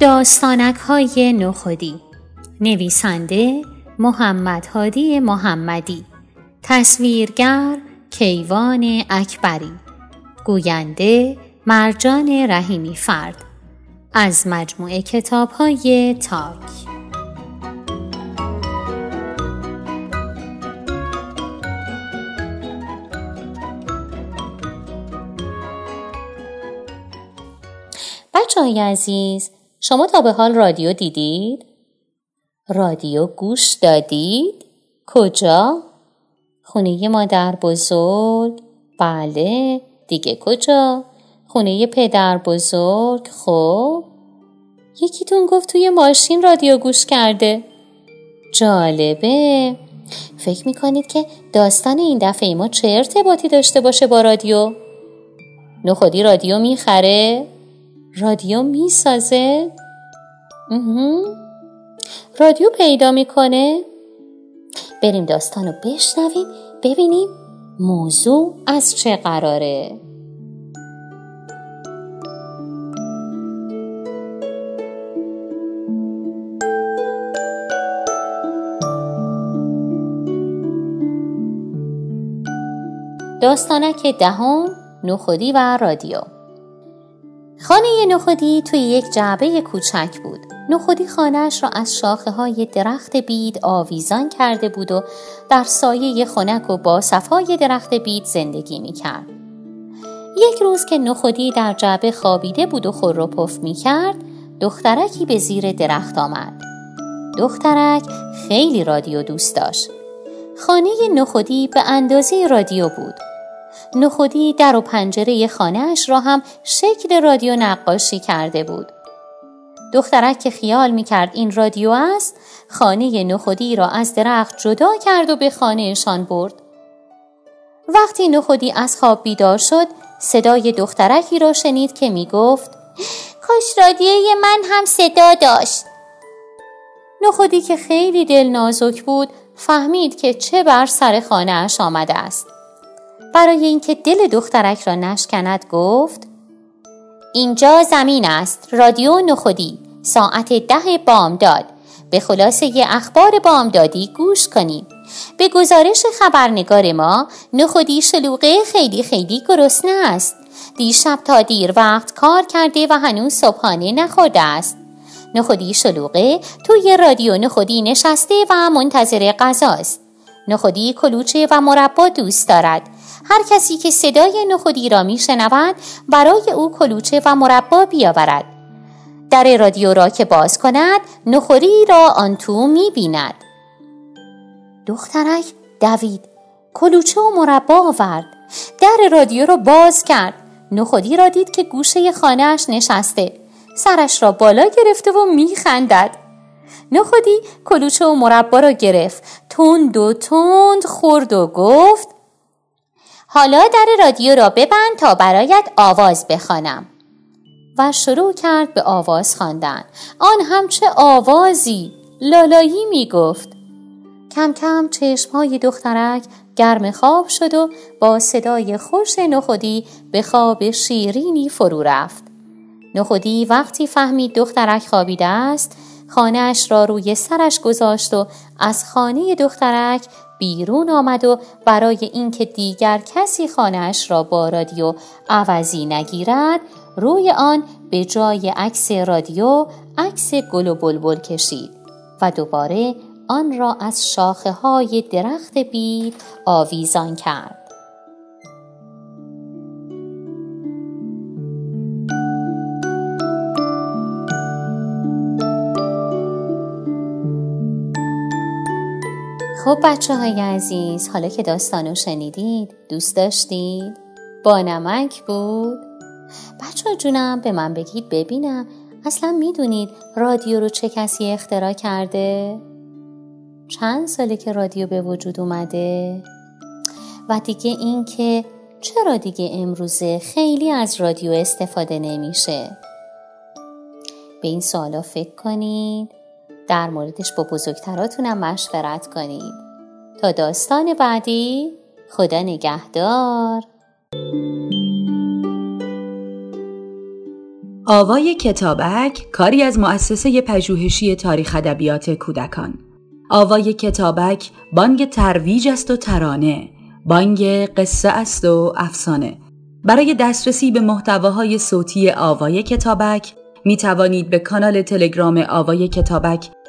داستانک های نخودی. نویسنده محمد هادی محمدی. تصویرگر کیوان اکبری. گوینده مرجان رحیمی فرد. از مجموعه کتاب های تاک. بچه های عزیز شما تا به حال رادیو دیدید؟ رادیو گوش دادید؟ کجا؟ خونه مادر بزرگ؟ بله دیگه کجا؟ خونه پدر بزرگ؟ خب یکیتون گفت توی ماشین رادیو گوش کرده جالبه فکر می‌کنید که داستان این دفعه ما چه ارتباطی داشته باشه با رادیو؟ نخودی رادیو می‌خره؟ رادیو می‌سازه؟ رادیو پیدا می‌کنه؟ بریم داستانو بشنویم ببینیم موضوع از چه قراره داستانک دهم نخودی و رادیو خانه نخودی توی یک جعبه کوچک بود. نخودی خانهش را از شاخه های درخت بید آویزان کرده بود و در سایه خنک و با صفای درخت بید زندگی می کرد. یک روز که نخودی در جعبه خوابیده بود و خور و پف می کرد، دخترکی به زیر درخت آمد. دخترک خیلی رادیو دوست داشت. خانه نخودی به اندازه رادیو بود. نخودی در و پنجره خانهاش را هم شکل رادیو نقاشی کرده بود. دخترک که خیال می کرد این رادیو است خانه نخودی را از درخت جدا کرد و به خانهشان برد. وقتی نخودی از خواب بیدار شد صدای دخترکی را شنید که می گفت کاش رادیوی من هم صدا داشت. نخودی که خیلی دل نازک بود فهمید که چه بر سر خانه اش آمده است. برای اینکه دل دخترک را نشکند گفت اینجا زمین است رادیو نخودی ساعت ده بامداد. به خلاصه اخبار بامدادی گوش کنید. به گزارش خبرنگار ما نخودی شلوغه خیلی خیلی گرسنه است. دیشب تا دیر وقت کار کرده و هنوز صبحانه نخورده است. نخودی شلوغه توی رادیو نخودی نشسته و منتظر غذاست. نخودی کلوچه و مربا دوست دارد. هر کسی که صدای نخودی را می شنود برای او کلوچه و مربا بیاورد. در رادیو را که باز کند نخوری را آن تو می بیند. دخترک دوید کلوچه و مربا آورد. در رادیو را باز کرد. نخودی را دید که گوشه خانهاش نشسته. سرش را بالا گرفته و می خندد. نخودی کلوچه و مربا را گرفت. تند و تند خورد و گفت حالا در رادیو را ببند تا برایت آواز بخوانم. و شروع کرد به آواز خواندن. آن هم چه آوازی لالایی می گفت کم کم های دخترک گرم خواب شد و با صدای خوش نخودی به خواب شیرینی فرو رفت. نخودی وقتی فهمید دخترک خوابیده است خانهاش را روی سرش گذاشت و از خانه دخترک بیرون آمد و برای اینکه دیگر کسی خانهاش را با رادیو عوضی نگیرد روی آن به جای عکس رادیو عکس گل و بلبل کشید و دوباره آن را از شاخه های درخت بید آویزان کرد. خب بچه های عزیز حالا که داستانو شنیدید دوست داشتید؟ با نمک بود؟ بچه جونم به من بگید ببینم اصلا می‌دونید رادیو رو چه کسی اختراع کرده؟ چند ساله که رادیو به وجود اومده؟ و دیگه این که چرا دیگه امروزه خیلی از رادیو استفاده نمیشه؟ به این سوالا فکر کنید در موردش با بزرگتراتونم مشورت کنید تا داستان بعدی خدا نگهدار. آوای کتابک کاری از مؤسسه پژوهشی تاریخ ادبیات کودکان. آوای کتابک بانگ ترویج است و ترانه بانگ قصه است و افسانه. برای دسترسی به محتواهای صوتی آوای کتابک می توانید به کانال تلگرام آوای کتابک